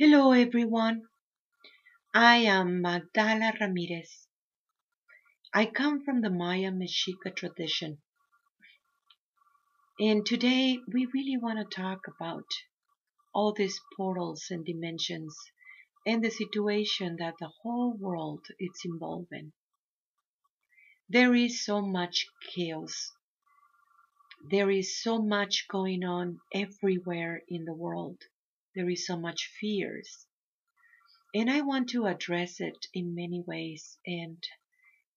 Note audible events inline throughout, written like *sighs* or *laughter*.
Hello everyone. I am Magdala Ramirez. I come from the Maya Mexica tradition. And today we really want to talk about all these portals and dimensions and the situation that the whole world is involved in. There is so much chaos. There is so much going on everywhere in the world. There is so much fears. And I want to address it in many ways and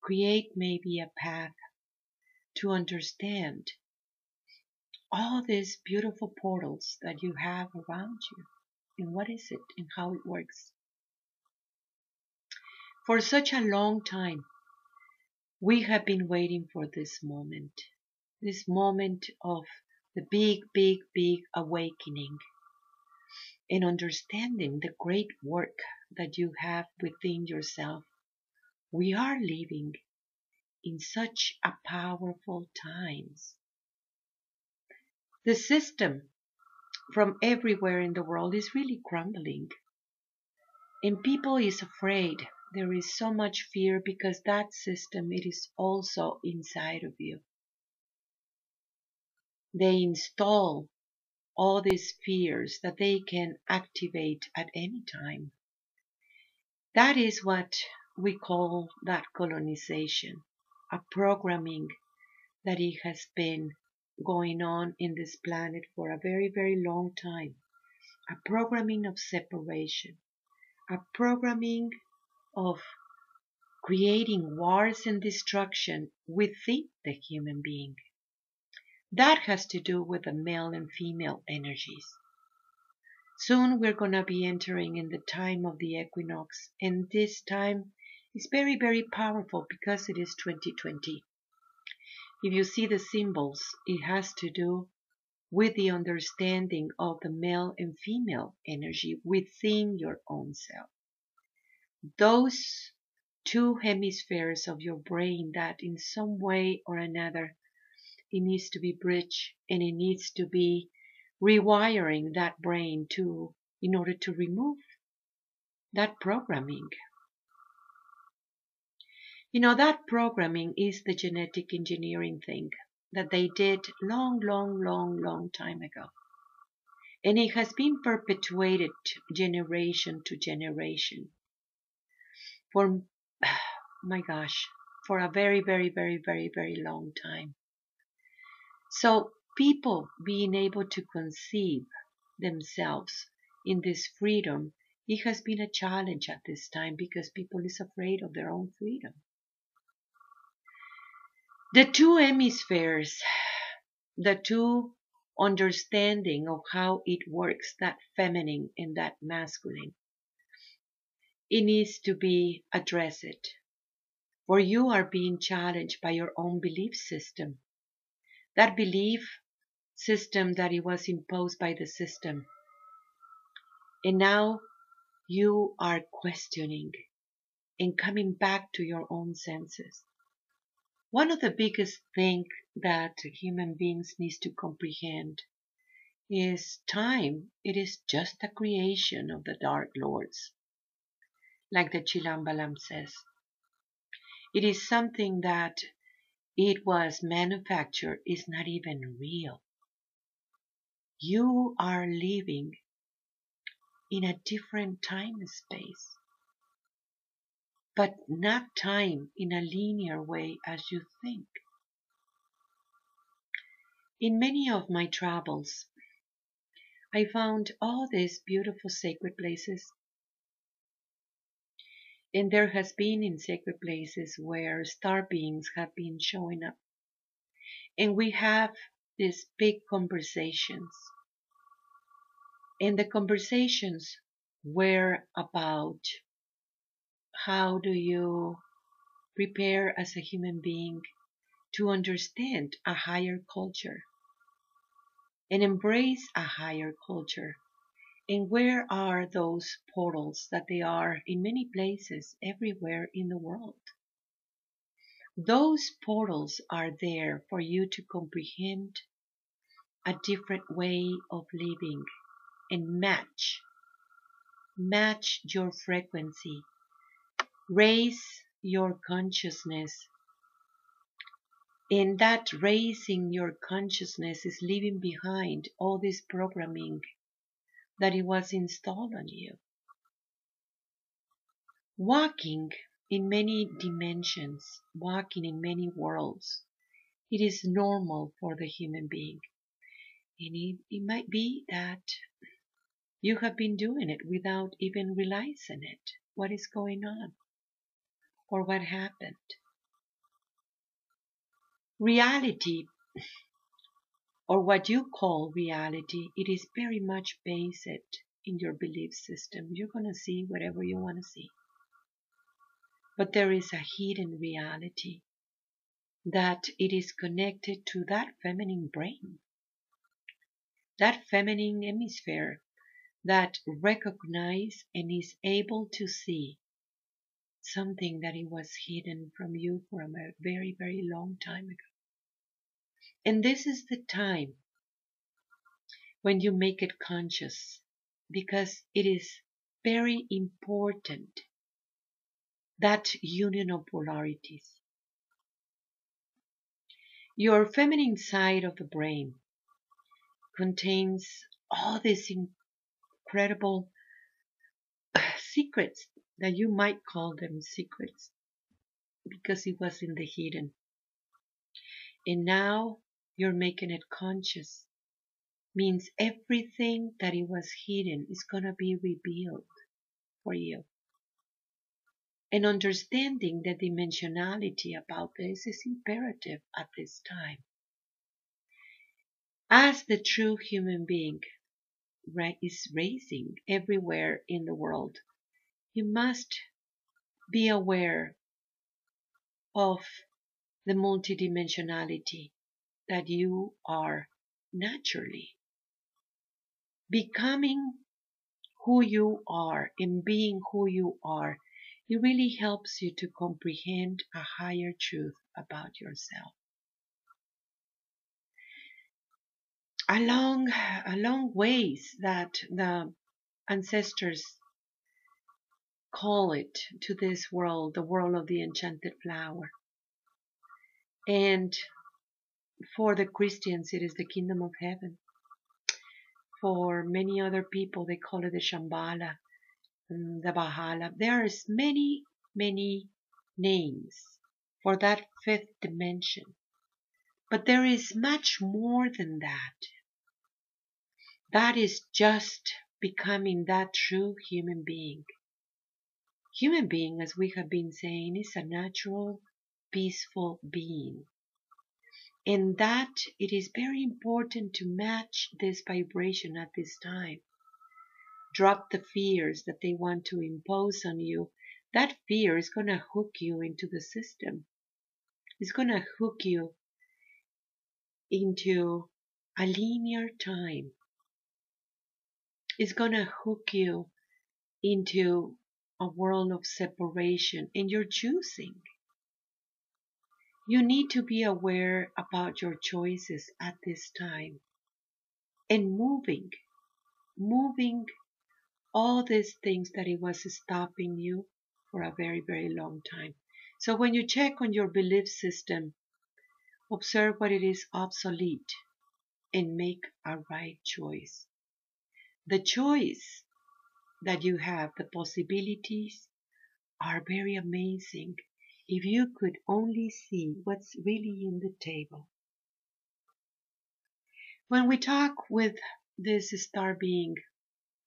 create maybe a path to understand all these beautiful portals that you have around you and what is it and how it works. For such a long time, we have been waiting for this moment, this moment of the big, big, big awakening and understanding the great work that you have within yourself. We are living in such a powerful times. The system from everywhere in the world is really crumbling. And people is afraid. There is so much fear because that system it is also inside of you. They install all these fears that they can activate at any time. That is what we call that colonization, a programming that it has been going on in this planet for a very, very long time. A programming of separation, a programming of creating wars and destruction within the human being. That has to do with the male and female energies. Soon we're going to be entering in the time of the equinox, and this time is very, very powerful because it is 2020. If you see the symbols, it has to do with the understanding of the male and female energy within your own self. Those two hemispheres of your brain that in some way or another it needs to be bridged and it needs to be rewiring that brain to in order to remove that programming. You know that programming is the genetic engineering thing that they did long long long long time ago. And it has been perpetuated generation to generation. For *sighs* my gosh for a very very very very very long time so people being able to conceive themselves in this freedom, it has been a challenge at this time because people is afraid of their own freedom. The two hemispheres, the two understanding of how it works, that feminine and that masculine, it needs to be addressed. For you are being challenged by your own belief system that belief system that it was imposed by the system. And now you are questioning and coming back to your own senses. One of the biggest things that human beings needs to comprehend is time. It is just a creation of the Dark Lords, like the Chilam Balam says. It is something that it was manufactured is not even real. You are living in a different time space, but not time in a linear way as you think. In many of my travels, I found all these beautiful sacred places and there has been in sacred places where star beings have been showing up. And we have these big conversations. And the conversations were about how do you prepare as a human being to understand a higher culture and embrace a higher culture and where are those portals that they are in many places everywhere in the world? Those portals are there for you to comprehend a different way of living and match match your frequency, raise your consciousness. And that raising your consciousness is leaving behind all this programming that it was installed on you. Walking in many dimensions, walking in many worlds, it is normal for the human being. And it, it might be that you have been doing it without even realizing it. What is going on? Or what happened? Reality, or what you call reality, it is very much based in your belief system. You're going to see whatever you want to see. But there is a hidden reality that it is connected to that feminine brain, that feminine hemisphere that recognize and is able to see something that it was hidden from you for a very, very long time ago. And this is the time when you make it conscious because it is very important that union of polarities. Your feminine side of the brain contains all these incredible *coughs* secrets that you might call them secrets because it was in the hidden. And now you're making it conscious. Means everything that it was hidden is going to be revealed for you. And understanding the dimensionality about this is imperative at this time. As the true human being is raising everywhere in the world, you must be aware of the multidimensionality that you are naturally. Becoming who you are and being who you are it really helps you to comprehend a higher truth about yourself. Along, along ways that the ancestors call it to this world, the world of the enchanted flower. And for the Christians, it is the kingdom of heaven. For many other people, they call it the Shambhala, the Valhalla. There is many, many names for that fifth dimension. But there is much more than that. That is just becoming that true human being. Human being, as we have been saying, is a natural, peaceful being. And that it is very important to match this vibration at this time drop the fears that they want to impose on you, that fear is going to hook you into the system. It's going to hook you into a linear time. It's going to hook you into a world of separation and you're choosing. You need to be aware about your choices at this time and moving, moving all these things that it was stopping you for a very, very long time. So when you check on your belief system, observe what it is obsolete and make a right choice. The choice that you have, the possibilities are very amazing if you could only see what's really in the table. When we talk with this star being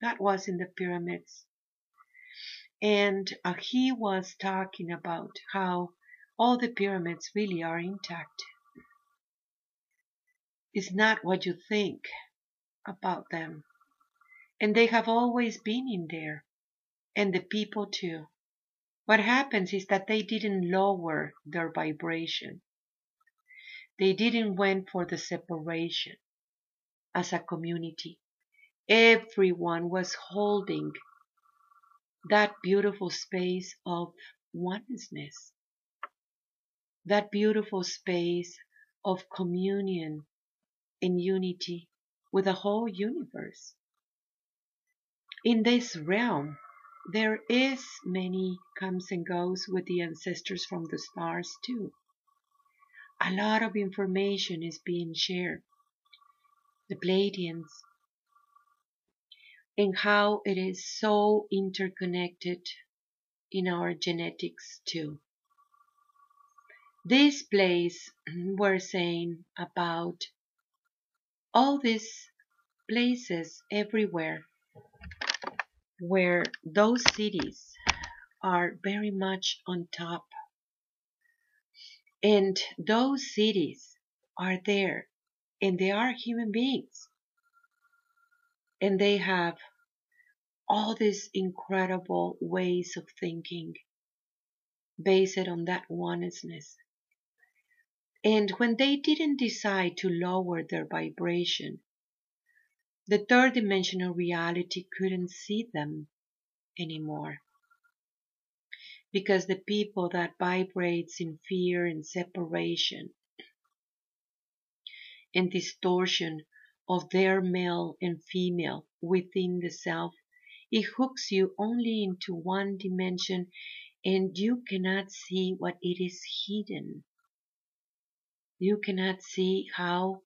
that was in the pyramids. And uh, he was talking about how all the pyramids really are intact. It's not what you think about them. And they have always been in there. And the people too. What happens is that they didn't lower their vibration. They didn't went for the separation as a community. Everyone was holding that beautiful space of oneness, that beautiful space of communion and unity with the whole universe. in this realm, there is many comes and goes with the ancestors from the stars too. A lot of information is being shared. The Pleiadians and how it is so interconnected in our genetics too. This place *clears throat* we're saying about all these places everywhere where those cities are very much on top. And those cities are there and they are human beings. And they have all these incredible ways of thinking based on that oneness. And when they didn't decide to lower their vibration, the third dimensional reality couldn't see them anymore. Because the people that vibrates in fear and separation and distortion of their male and female within the self, it hooks you only into one dimension and you cannot see what it is hidden. You cannot see how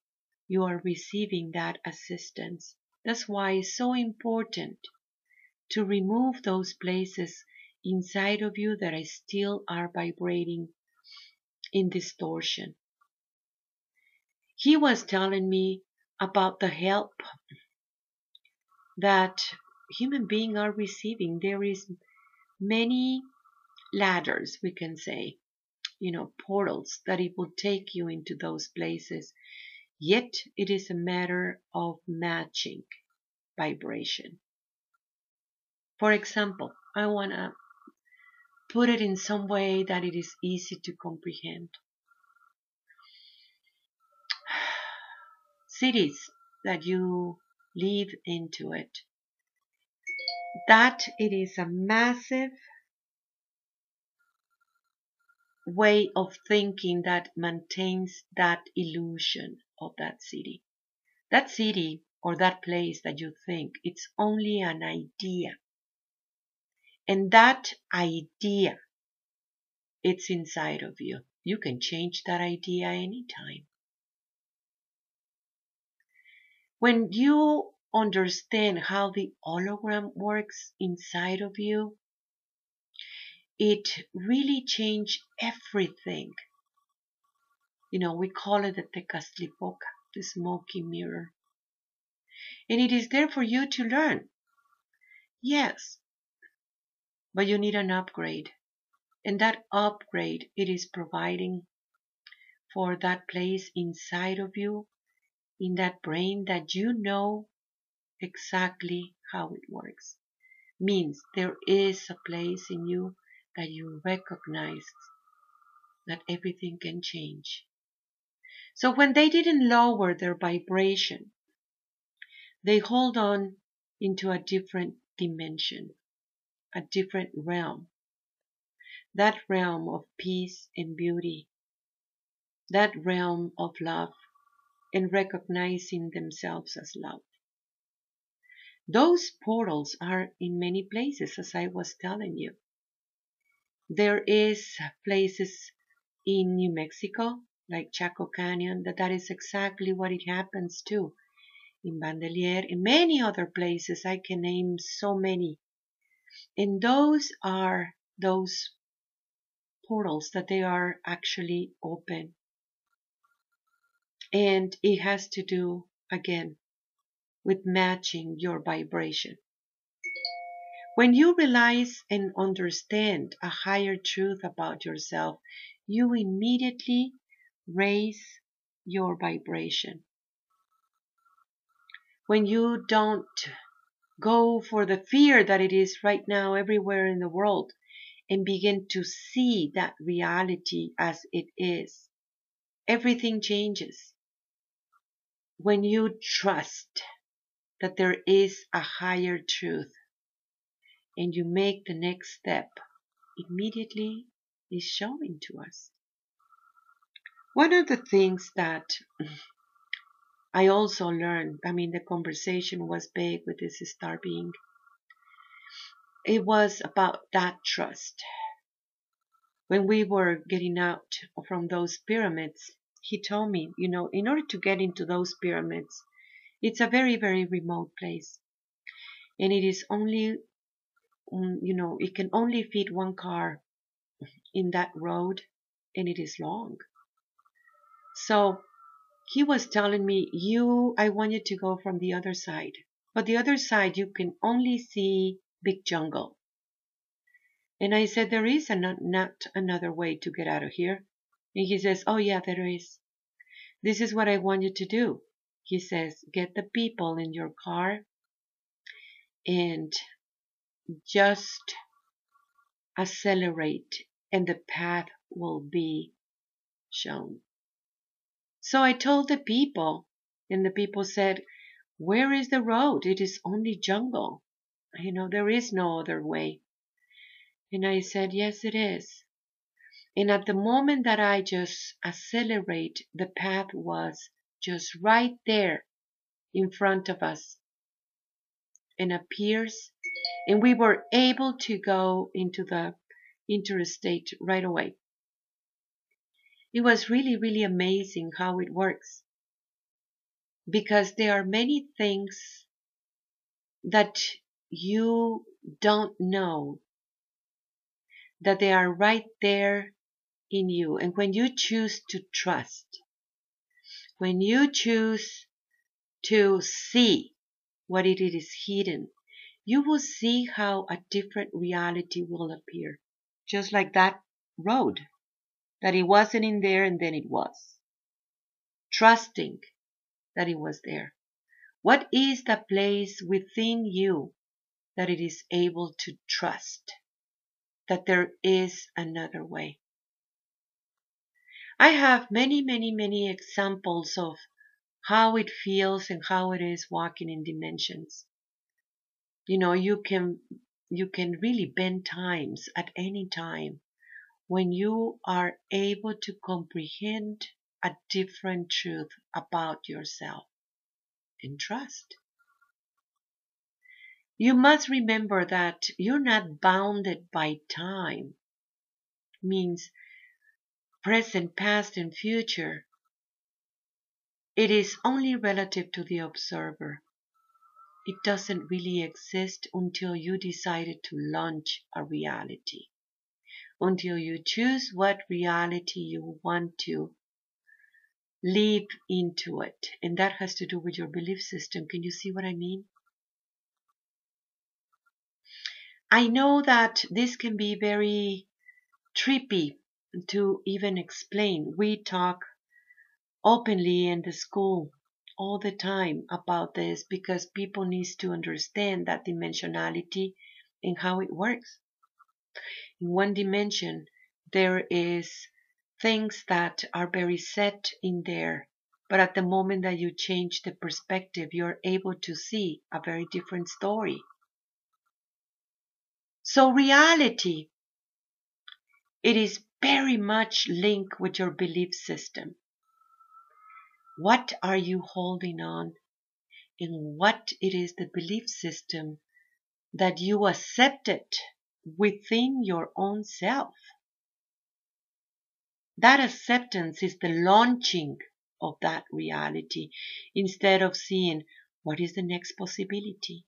you are receiving that assistance. That's why it's so important to remove those places inside of you that still are vibrating in distortion. He was telling me about the help that human beings are receiving. There is many ladders, we can say, you know, portals that it will take you into those places Yet it is a matter of matching vibration. For example, I want to put it in some way that it is easy to comprehend. *sighs* Cities that you live into it. That it is a massive way of thinking that maintains that illusion of that city. That city or that place that you think, it's only an idea. And that idea, it's inside of you. You can change that idea anytime. When you understand how the hologram works inside of you, it really changed everything you know, we call it the Tezcatlipoca, the smoky mirror. And it is there for you to learn. Yes, but you need an upgrade. And that upgrade, it is providing for that place inside of you, in that brain that you know exactly how it works. Means there is a place in you that you recognize that everything can change. So when they didn't lower their vibration, they hold on into a different dimension, a different realm. That realm of peace and beauty, that realm of love and recognizing themselves as love. Those portals are in many places, as I was telling you. There is places in New Mexico, like Chaco Canyon, that that is exactly what it happens to. In Bandelier, in many other places, I can name so many. And those are those portals that they are actually open. And it has to do, again, with matching your vibration. When you realize and understand a higher truth about yourself, you immediately raise your vibration. When you don't go for the fear that it is right now everywhere in the world and begin to see that reality as it is, everything changes. When you trust that there is a higher truth and you make the next step, immediately is showing to us. One of the things that I also learned, I mean, the conversation was big with this star being, it was about that trust. When we were getting out from those pyramids, he told me, you know, in order to get into those pyramids, it's a very, very remote place. And it is only, um, you know, it can only fit one car in that road and it is long. So he was telling me, you, I want you to go from the other side. But the other side, you can only see big jungle. And I said, there is an, not another way to get out of here. And he says, oh yeah, there is. This is what I want you to do. He says, get the people in your car and just accelerate and the path will be shown. So I told the people and the people said, where is the road? It is only jungle. You know, there is no other way. And I said, yes, it is. And at the moment that I just accelerate, the path was just right there in front of us and appears. And we were able to go into the interstate right away. It was really, really amazing how it works. Because there are many things that you don't know that they are right there in you. And when you choose to trust, when you choose to see what it is hidden, you will see how a different reality will appear. Just like that road, that it wasn't in there and then it was. Trusting that it was there. What is the place within you that it is able to trust that there is another way? I have many, many, many examples of how it feels and how it is walking in dimensions. You know, you can you can really bend times at any time when you are able to comprehend a different truth about yourself and trust. You must remember that you're not bounded by time. Means present, past, and future. It is only relative to the observer. It doesn't really exist until you decided to launch a reality. Until you choose what reality you want to live into it. And that has to do with your belief system. Can you see what I mean? I know that this can be very trippy to even explain. We talk openly in the school all the time about this because people need to understand that dimensionality and how it works. In one dimension, there is things that are very set in there, but at the moment that you change the perspective, you're able to see a very different story. So reality, it is very much linked with your belief system. What are you holding on? And what it is the belief system that you accepted within your own self. That acceptance is the launching of that reality instead of seeing what is the next possibility.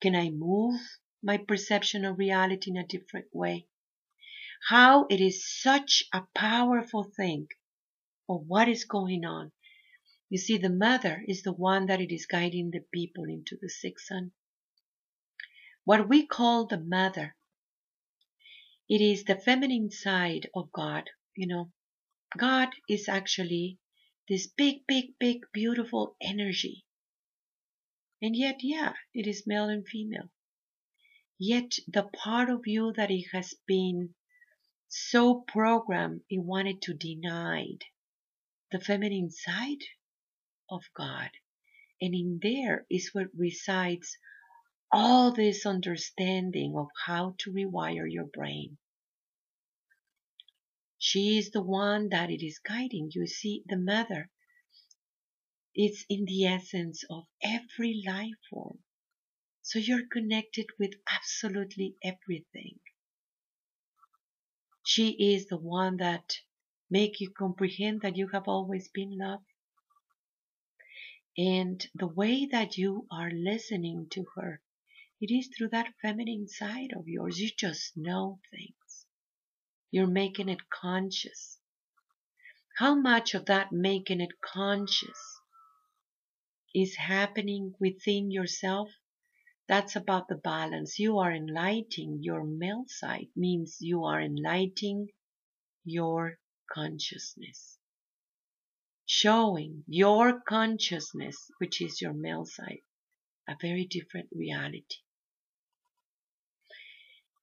Can I move my perception of reality in a different way? how it is such a powerful thing of what is going on. You see, the mother is the one that it is guiding the people into the sixth sun. What we call the mother, it is the feminine side of God. You know, God is actually this big, big, big, beautiful energy. And yet, yeah, it is male and female. Yet the part of you that it has been so programmed it wanted to deny the feminine side of God. And in there is what resides all this understanding of how to rewire your brain. She is the one that it is guiding. You see, the mother is in the essence of every life form. So you're connected with absolutely everything. She is the one that make you comprehend that you have always been loved. And the way that you are listening to her, it is through that feminine side of yours. You just know things. You're making it conscious. How much of that making it conscious is happening within yourself? That's about the balance. You are enlightening your male side, means you are enlightening your consciousness. Showing your consciousness, which is your male side, a very different reality.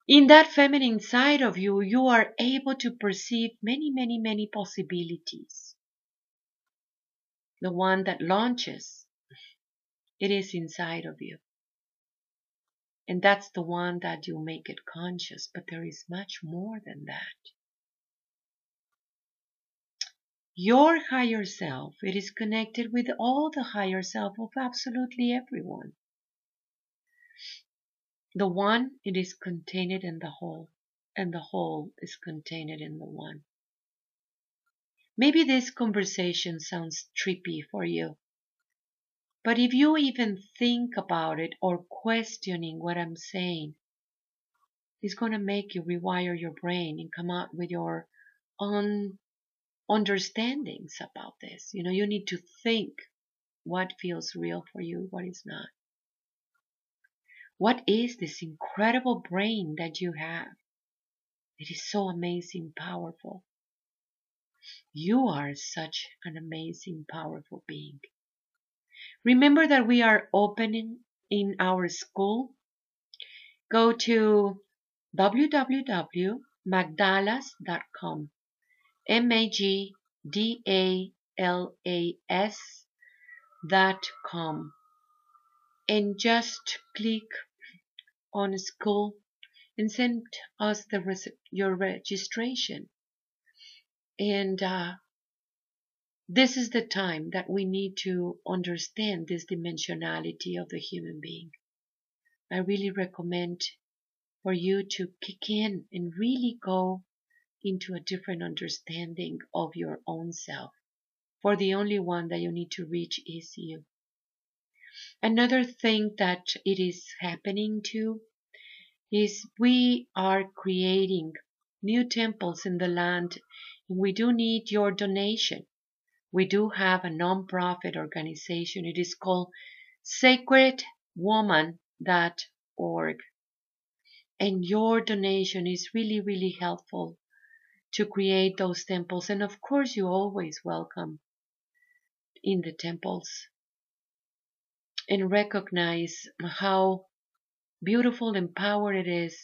In that feminine side of you, you are able to perceive many, many, many possibilities. The one that launches, it is inside of you. And that's the one that you make it conscious, but there is much more than that. Your higher self, it is connected with all the higher self of absolutely everyone. The one, it is contained in the whole, and the whole is contained in the one. Maybe this conversation sounds trippy for you, but if you even think about it or questioning what I'm saying, it's going to make you rewire your brain and come out with your own understandings about this. You know, you need to think what feels real for you, what is not. What is this incredible brain that you have? It is so amazing, powerful. You are such an amazing, powerful being. Remember that we are opening in our school. Go to www.magdalas.com. M-A-G-D-A-L-A-S dot com. And just click on school and send us the your registration. And uh, this is the time that we need to understand this dimensionality of the human being. I really recommend for you to kick in and really go into a different understanding of your own self. For the only one that you need to reach is you. Another thing that it is happening to is we are creating new temples in the land and we do need your donation. We do have a non-profit organization. It is called sacredwoman.org. And your donation is really, really helpful to create those temples. And of course, you're always welcome in the temples and recognize how beautiful and power it is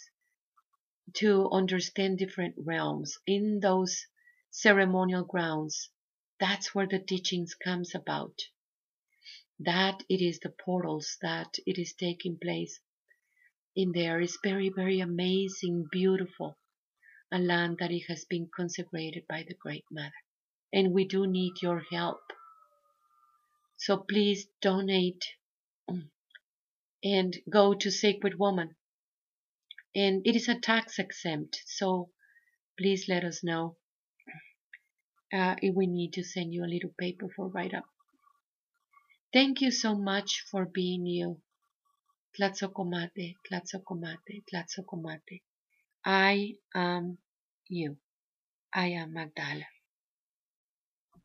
to understand different realms. In those ceremonial grounds that's where the teachings comes about. That it is the portals that it is taking place in there. Is very very amazing beautiful a land that it has been consecrated by the great mother. And we do need your help. So please donate and go to Sacred Woman. And it is a tax exempt, so please let us know uh, if we need to send you a little paper for write up. Thank you so much for being you. Tlazohcamati, Tlazohcamati, Tlazohcamati. I am you. I am Magdala.